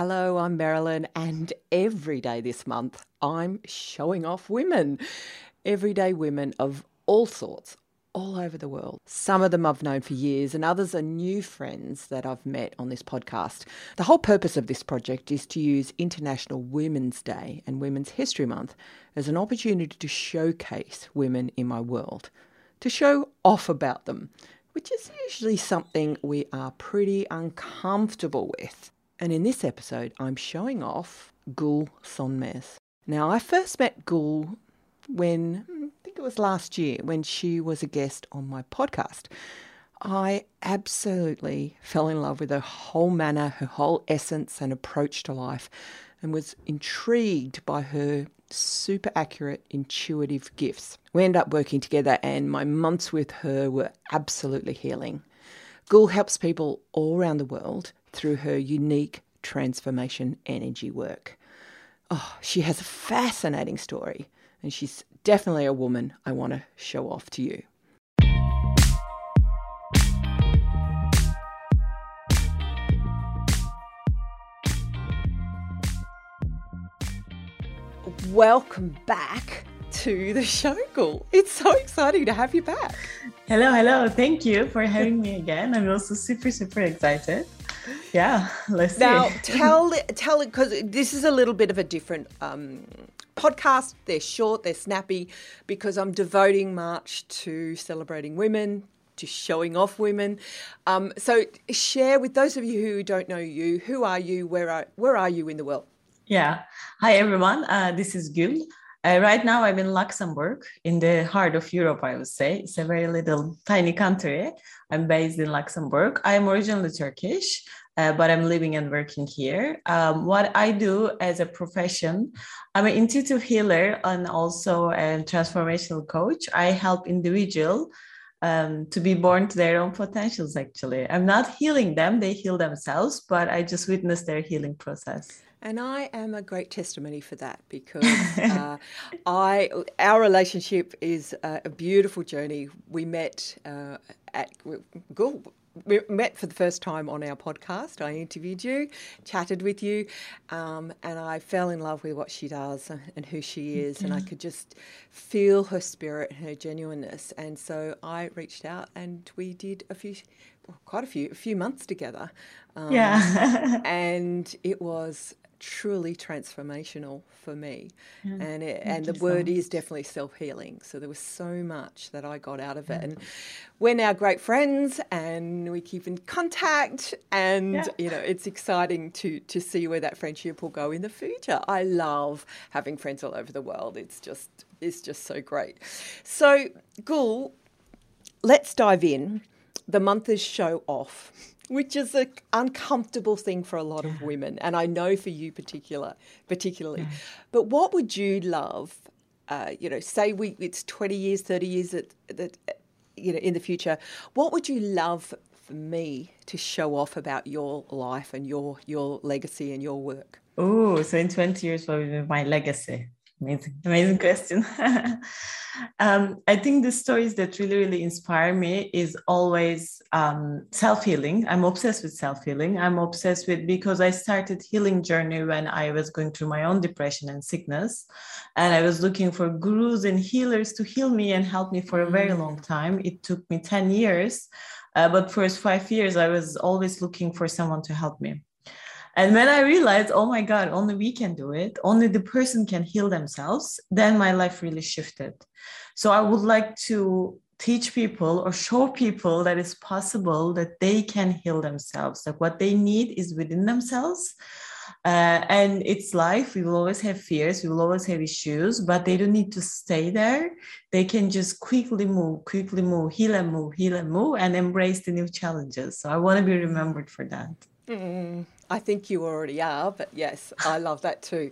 Hello, I'm Marilyn, and every day this month I'm showing off women. Everyday women of all sorts, all over the world. Some of them I've known for years, and others are new friends that I've met on this podcast. The whole purpose of this project is to use International Women's Day and Women's History Month as an opportunity to showcase women in my world, to show off about them, which is usually something we are pretty uncomfortable with. And in this episode, I'm showing off Gul Sonmez. Now, I first met Gul when hmm, I think it was last year when she was a guest on my podcast. I absolutely fell in love with her whole manner, her whole essence and approach to life, and was intrigued by her super accurate, intuitive gifts. We ended up working together, and my months with her were absolutely healing. Gul helps people all around the world through her unique transformation energy work. Oh, she has a fascinating story, and she's definitely a woman I want to show off to you. Welcome back to the show, Gul. It's so exciting to have you back. Hello, hello. Thank you for having me again. I'm also super, super excited. Yeah, let's now see. tell tell it because this is a little bit of a different um, podcast. They're short, they're snappy, because I'm devoting March to celebrating women, to showing off women. Um, so share with those of you who don't know you, who are you? Where are where are you in the world? Yeah. Hi everyone. Uh, this is Gül. Uh, right now, I'm in Luxembourg, in the heart of Europe, I would say. It's a very little tiny country. I'm based in Luxembourg. I'm originally Turkish, uh, but I'm living and working here. Um, what I do as a profession, I'm an intuitive healer and also a transformational coach. I help individual um, to be born to their own potentials. Actually, I'm not healing them; they heal themselves. But I just witness their healing process. And I am a great testimony for that because uh, I our relationship is a, a beautiful journey. We met uh, at Gul. We met for the first time on our podcast. I interviewed you, chatted with you, um, and I fell in love with what she does and who she is. And I could just feel her spirit and her genuineness. And so I reached out and we did a few, well, quite a few, a few months together. Um, yeah. and it was truly transformational for me. Yeah, and it, and the word so is definitely self healing. So there was so much that I got out of it. Yeah. And we're now great friends and we keep in contact and yeah. you know it's exciting to to see where that friendship will go in the future. I love having friends all over the world. It's just it's just so great. So Gul, let's dive in. The month is show off which is an uncomfortable thing for a lot of women, and I know for you particular, particularly. Yeah. But what would you love? Uh, you know, say we it's twenty years, thirty years that that you know in the future. What would you love for me to show off about your life and your your legacy and your work? Oh, so in twenty years, what would be my legacy? Amazing, amazing question. um, I think the stories that really, really inspire me is always um, self healing. I'm obsessed with self healing. I'm obsessed with because I started healing journey when I was going through my own depression and sickness, and I was looking for gurus and healers to heal me and help me for a very long mm. time. It took me ten years, uh, but first five years I was always looking for someone to help me. And when I realized, oh my God, only we can do it, only the person can heal themselves, then my life really shifted. So I would like to teach people or show people that it's possible that they can heal themselves. Like what they need is within themselves. Uh, and it's life. We will always have fears, we will always have issues, but they don't need to stay there. They can just quickly move, quickly move, heal and move, heal and move, and embrace the new challenges. So I want to be remembered for that. Mm, I think you already are, but yes, I love that too.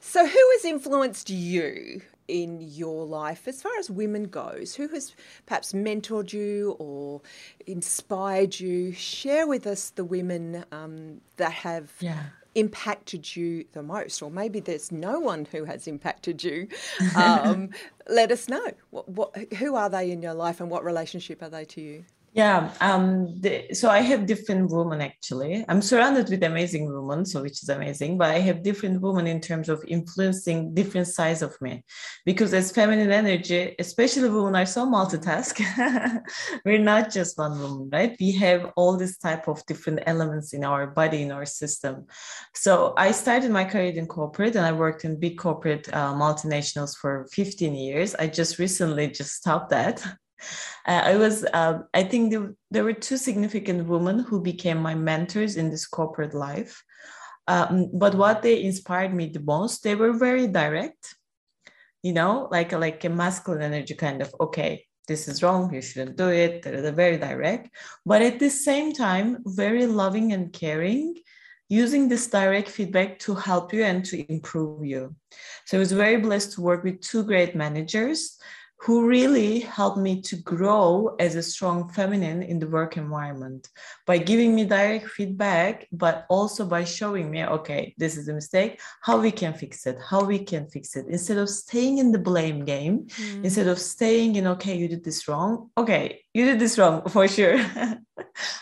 So, who has influenced you in your life as far as women goes? Who has perhaps mentored you or inspired you? Share with us the women um, that have yeah. impacted you the most, or maybe there's no one who has impacted you. Um, let us know. What, what, who are they in your life and what relationship are they to you? Yeah. Um, the, so I have different women actually. I'm surrounded with amazing women, so which is amazing, but I have different women in terms of influencing different sides of me. Because as feminine energy, especially women are so multitask. We're not just one woman, right? We have all this type of different elements in our body, in our system. So I started my career in corporate and I worked in big corporate uh, multinationals for 15 years. I just recently just stopped that I was, uh, I think there, there were two significant women who became my mentors in this corporate life. Um, but what they inspired me the most, they were very direct, you know, like like a masculine energy kind of, okay, this is wrong, you shouldn't do it. They're very direct, but at the same time, very loving and caring, using this direct feedback to help you and to improve you. So I was very blessed to work with two great managers who really helped me to grow as a strong feminine in the work environment by giving me direct feedback, but also by showing me, okay, this is a mistake, how we can fix it, how we can fix it. Instead of staying in the blame game, mm. instead of staying in, okay, you did this wrong, okay, you did this wrong for sure.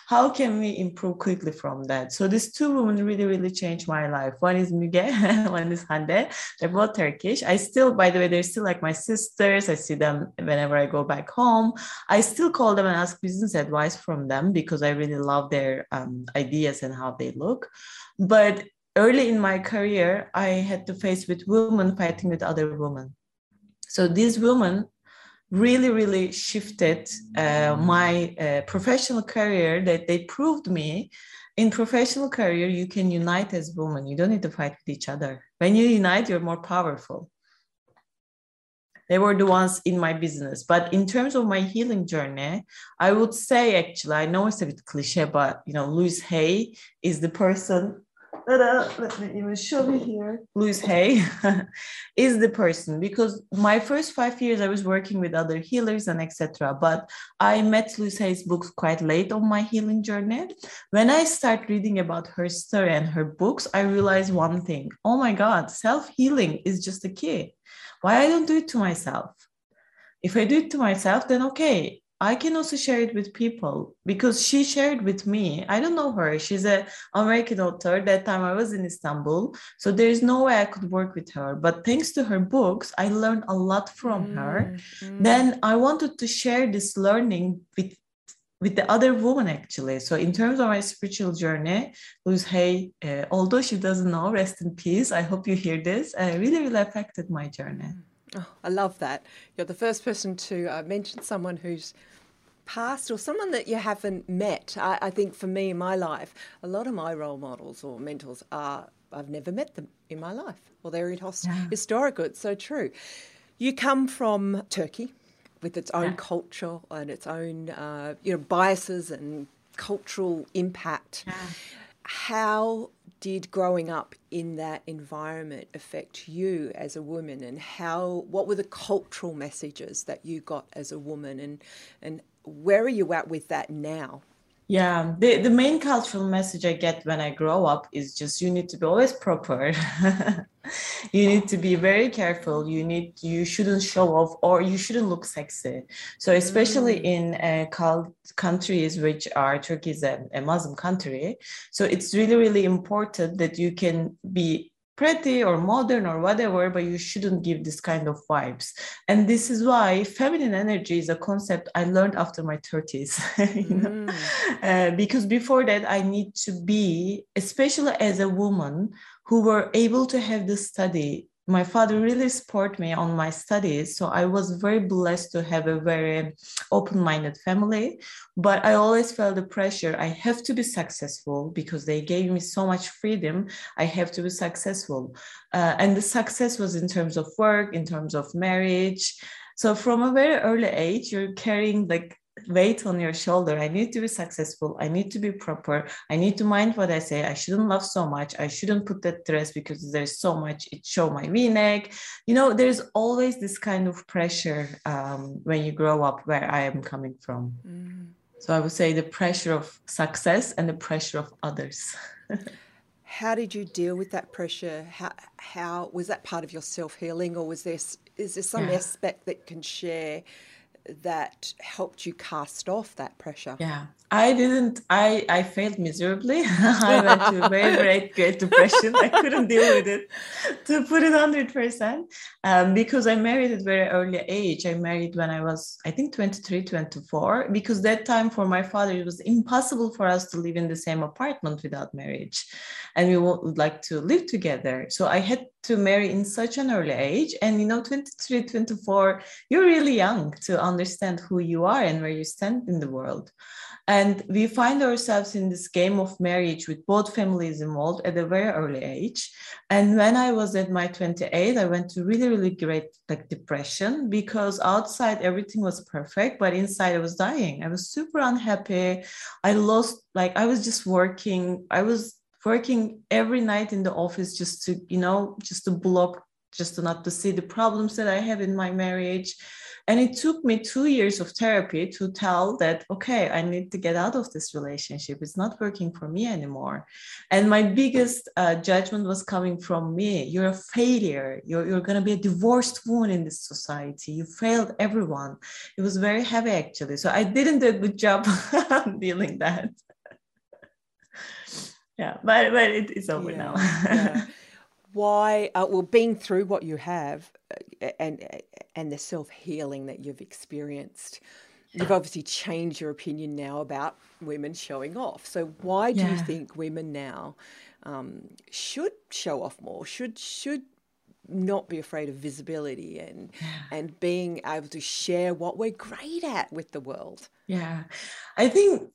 How can we improve quickly from that? So these two women really, really changed my life. One is Müge, one is Hande. They're both Turkish. I still, by the way, they're still like my sisters. I see them whenever I go back home. I still call them and ask business advice from them because I really love their um, ideas and how they look. But early in my career, I had to face with women fighting with other women. So these women really really shifted uh, my uh, professional career that they proved me. In professional career you can unite as women. You don't need to fight with each other. When you unite you're more powerful. They were the ones in my business. But in terms of my healing journey i would say actually i know it's a bit cliche but you know louise hay is the person let me even show you here. Louise Hay is the person because my first five years I was working with other healers and etc. But I met Louise Hay's books quite late on my healing journey. When I start reading about her story and her books, I realized one thing: oh my God, self healing is just a key. Why I don't do it to myself? If I do it to myself, then okay, I can also share it with people because she shared with me. I don't know her. She's an American author. That time I was in Istanbul. So there's no way I could work with her. But thanks to her books, I learned a lot from mm, her. Mm. Then I wanted to share this learning with with the other woman actually. So in terms of my spiritual journey, Louise Hay, uh, although she doesn't know, rest in peace. I hope you hear this. Uh, really, really affected my journey. Mm. Oh, I love that. You're the first person to uh, mention someone who's passed or someone that you haven't met. I, I, think for me in my life, a lot of my role models or mentors are I've never met them in my life, or they're yeah. historical. It's so true. You come from Turkey with its own yeah. culture and its own uh, you know biases and cultural impact. Yeah. How did growing up in that environment affect you as a woman? And how what were the cultural messages that you got as a woman? And and where are you at with that now yeah the, the main cultural message i get when i grow up is just you need to be always proper. You need to be very careful. You need you shouldn't show off or you shouldn't look sexy. So especially mm. in uh, cult countries which are turkey is a, a muslim country. So it's really really important that you can be pretty or modern or whatever, but you shouldn't give this kind of vibes. And this is why feminine energy is a concept I learned after my 30s. you know? mm. uh, because before that, I need to be, especially as a woman, who were able to have the study my father really supported me on my studies so i was very blessed to have a very open-minded family. But i always felt the pressure i have to be successful because they gave me so much freedom i have to be successful. Uh, and the success was in terms of work in terms of marriage. So from a very early age you're carrying like weight on your shoulder. I need to be successful. I need to be proper. I need to mind what I say. I shouldn't love so much. I shouldn't put that dress because there's so much. It show my V-neck. You know, there's always this kind of pressure um, when you grow up where I am coming from. Mm. So I would say the pressure of success and the pressure of others. how did you deal with that pressure? How, how was that part of your self healing, or was there is there some yeah. aspect that can share that helped you cast off that pressure? Yeah, I didn't. I I failed miserably. I went to very very great depression. I couldn't deal with it. To put it hundred um, percent, because I married at very early age. I married when I was I think 23, 24. Because that time for my father it was impossible for us to live in the same apartment without marriage, and we would like to live together. So I had to marry in such an early age, and you know, 23, 24, you're really young to understand who you are and where you stand in the world. And we find ourselves in this game of marriage with both families involved at a very early age. And when I was at my 28, I went to really, really great like depression because outside everything was perfect, but inside I was dying. I was super unhappy. I lost, like, I was just working. I was working every night in the office just to, you know, just to block, just to not to see the problems that I have in my marriage and it took me two years of therapy to tell that, okay, I need to get out of this relationship. It's not working for me anymore. And my biggest uh, judgment was coming from me. You're a failure. You're, you're going to be a divorced woman in this society. You failed everyone. It was very heavy, actually. So I didn't do a good job dealing that. yeah, but, but it is over yeah, now. yeah. Why, uh, well, being through what you have, and and the self healing that you've experienced. You've obviously changed your opinion now about women showing off. So why do yeah. you think women now um, should show off more? Should should not be afraid of visibility and yeah. and being able to share what we're great at with the world yeah i think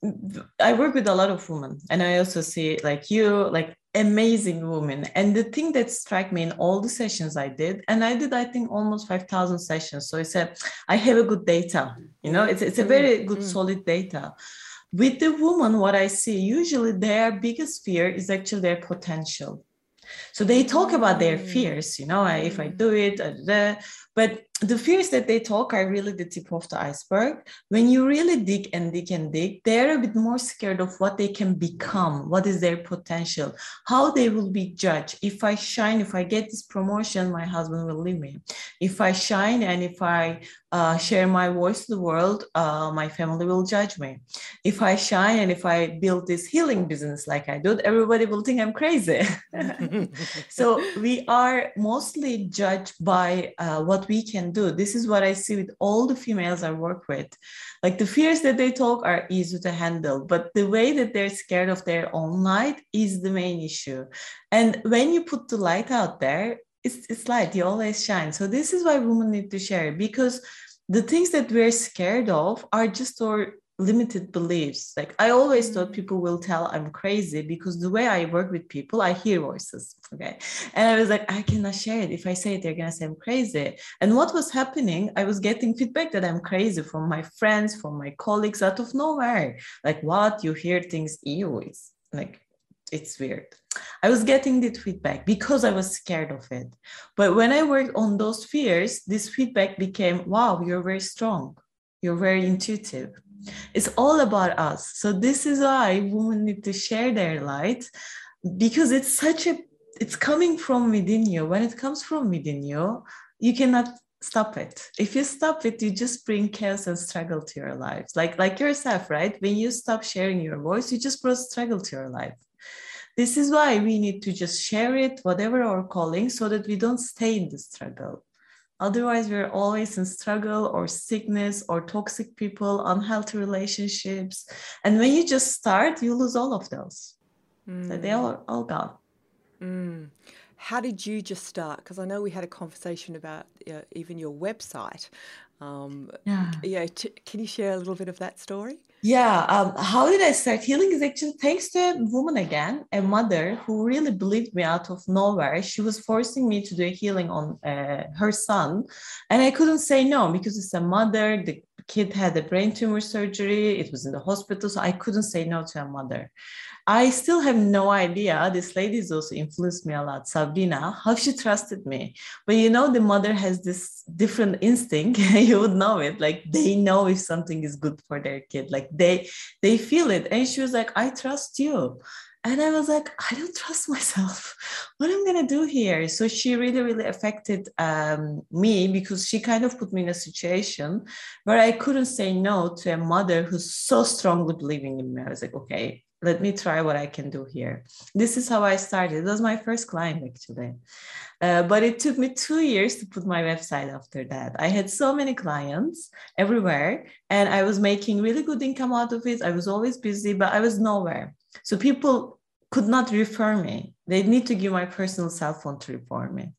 i work with a lot of women and i also see like you like amazing woman. And the thing that struck me in all the sessions i did and i did i think almost 5000 sessions. So i said i have a good data you know? It's, it's a very good mm. solid data. With the woman what i see usually their biggest fear is actually their potential. So they talk about their mm. fears you know if i do it but the fears that they talk are really the tip of the iceberg. When you really dig and dig and dig, they're a bit more scared of what they can become, what is their potential, how they will be judged. If I shine, if I get this promotion, my husband will leave me. If I shine and if I uh, share my voice to the world, uh, my family will judge me. If I shine and if I build this healing business like I do, everybody will think I'm crazy. so we are mostly judged by uh, what we can do. This is what I see with all the females I work with. Like the fears that they talk are easy to handle, but the way that they're scared of their own light is the main issue. And when you put the light out there, it's, it's light, you always shine. So this is why women need to share because the things that we're scared of are just our limited beliefs. Like I always thought mm. people will tell I'm crazy because the way I work with people, I hear voices. Okay. And I was like, I cannot share it. If I say it, they're gonna say I'm crazy. And what was happening, I was getting feedback that I'm crazy from my friends, from my colleagues out of nowhere. Like, what you hear things, ew, it's like it's weird. I was getting that feedback because I was scared of it. But when I worked on those fears, this feedback became, wow, you're very strong. You're very intuitive it's all about us. So this is why women need to share their light because it's such a it's coming from within you. When it comes from within you, you cannot stop it. If you stop it, you just bring chaos and struggle to your lives. Like like yourself, right? When you stop sharing your voice, you just brought struggle to your life. This is why we need to just share it, whatever our calling, so that we don't stay in the struggle. Otherwise, we're always in struggle or sickness or toxic people, unhealthy relationships. And when you just start, you lose all of those. Mm. So they are all gone. Mm. How did you just start? Because I know we had a conversation about uh, even your website. Um, yeah. Yeah. T- can you share a little bit of that story? Yeah. Um, how did I start healing? Is actually thanks to a woman again, a mother who really believed me out of nowhere. She was forcing me to do a healing on uh, her son, and I couldn't say no because it's a mother. The kid had a brain tumor surgery. It was in the hospital, so I couldn't say no to a mother. I still have no idea. This lady's also influenced me a lot, Sabrina, how she trusted me. But you know, the mother has this different instinct. you would know it. Like they know if something is good for their kid. Like they they feel it. And she was like, I trust you. And I was like, I don't trust myself. What am I to do here? So she really, really affected um, me because she kind of put me in a situation where I couldn't say no to a mother who's so strongly believing in me. I was like, okay, let me try what I can do here. This is how I started. It was my first client actually. Uh, but it took me two years to put my website after that. I had so many clients everywhere and I was making really good income out of it. I was always busy, but I was nowhere. So people could not refer me. They need to give my personal cell phone to refer me.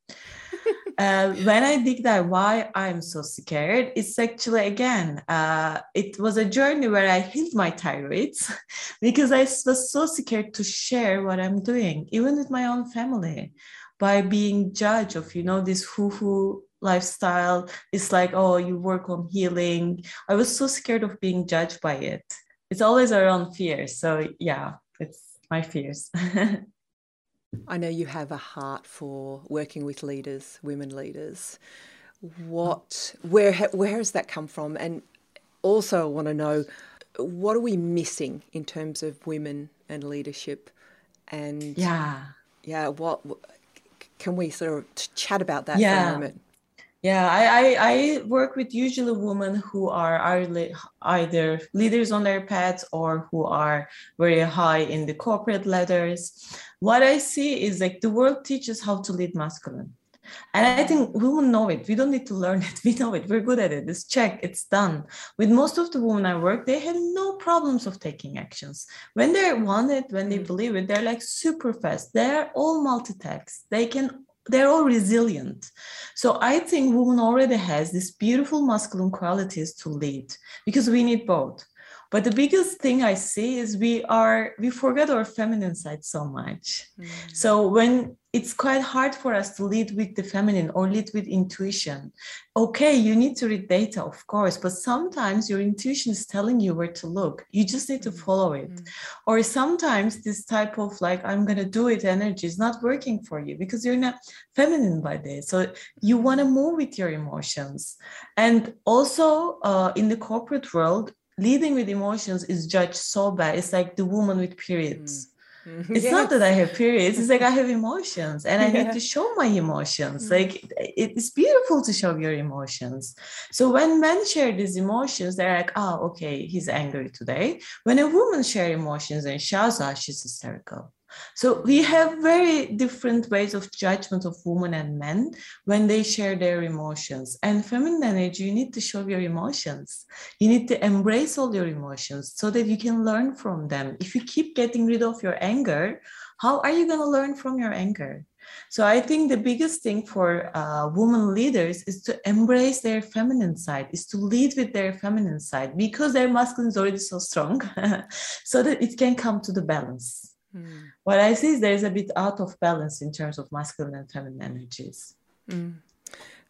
Uh, when I dig that why I'm so scared, it's actually again, uh, it was a journey where I healed my thyroids because I was so scared to share what I'm doing, even with my own family, by being judged of you know this who lifestyle. It's like oh you work on healing. I was so scared of being judged by it. It's always our own fears. So yeah, it's my fears. I know you have a heart for working with leaders, women leaders. What, where, where has that come from? And also, I want to know what are we missing in terms of women and leadership? And yeah, yeah, what can we sort of chat about that yeah. for a moment? Yeah, I, I, I, work with usually women who are either leaders on their paths or who are very high in the corporate ladders. What I see is like the world teaches how to lead masculine. And I think women know it. We don't need to learn it. We know it. We're good at it. It's check. It's done. With most of the women I work, they have no problems of taking actions. When they want it, when they mm. believe it, they're like super fast. They're all multitask. They can they're all resilient. So I think woman already has these beautiful masculine qualities to lead because we need both. But the biggest thing I see is we are we forget our feminine side so much. Mm. So when it's quite hard for us to lead with the feminine or lead with intuition. Okay, you need to read data, of course, but sometimes your intuition is telling you where to look. You just need to mm-hmm. follow it. Mm-hmm. Or sometimes this type of like, I'm going to do it energy is not working for you because you're not feminine by this. So you want to move with your emotions. And also uh, in the corporate world, leading with emotions is judged so bad. It's like the woman with periods. Mm. It's yes. not that I have periods. It's like I have emotions and I yeah. need to show my emotions. Mm-hmm. Like it's beautiful to show your emotions. So when men share these emotions, they're like, oh, okay, he's angry today. When a woman share emotions and shouts, oh, she's hysterical. So we have very different ways of judgment of women and men when they share their emotions. And feminine energy, you need to show your emotions. You need to embrace all your emotions so that you can learn from them. If you keep getting rid of your anger, how are you going to learn from your anger? So I think the biggest thing for uh, women leaders is to embrace their feminine side, is to lead with their feminine side because their masculine is already so strong, so that it can come to the balance. Mm. What I see is there is a bit out of balance in terms of masculine and feminine energies. Mm.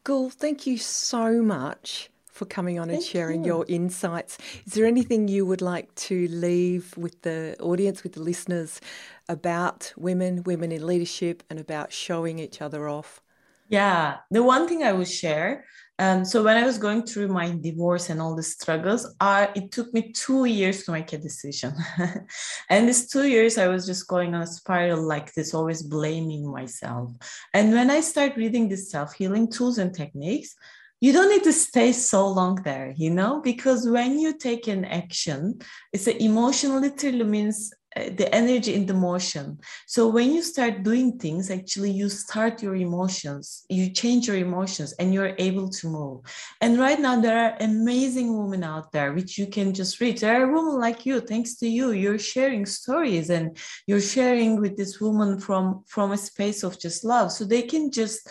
Gul, thank you so much for coming on and sharing you. your insights. Is there anything you would like to leave with the audience, with the listeners about women, women in leadership, and about showing each other off? Yeah, the one thing I would share um, so when I was going through my divorce and all the struggles, I, it took me two years to make a decision. and these two years, I was just going on a spiral like this, always blaming myself. And when I start reading these self-healing tools and techniques, you don't need to stay so long there, you know, because when you take an action, it's an emotion literally means Uh, the energy in the motion. So when you start doing things, actually you start your emotions, you change your emotions and you're able to move. And right now there are amazing women out there which you can just reach. There are women like you, thanks to you, you're sharing stories and you're sharing with this woman from from a space of just love. So they can just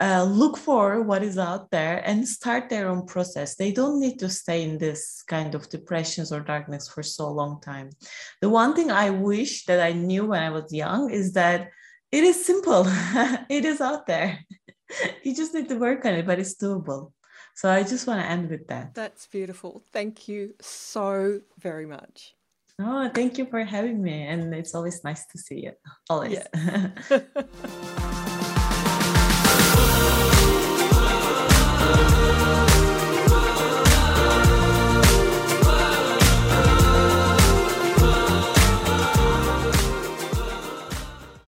uh, look for what is out there and start their own process. They don't need to stay in this kind of depressions or darkness for so long time. The one thing I wish that I knew when I was young is that it is simple. it is out there. you just need to work on it, but it's doable. So I just want to end with that. That's beautiful. Thank you so very much. Oh, thank you for having me. And it's always nice to see you. Always. Yeah. Oh, oh, oh, oh,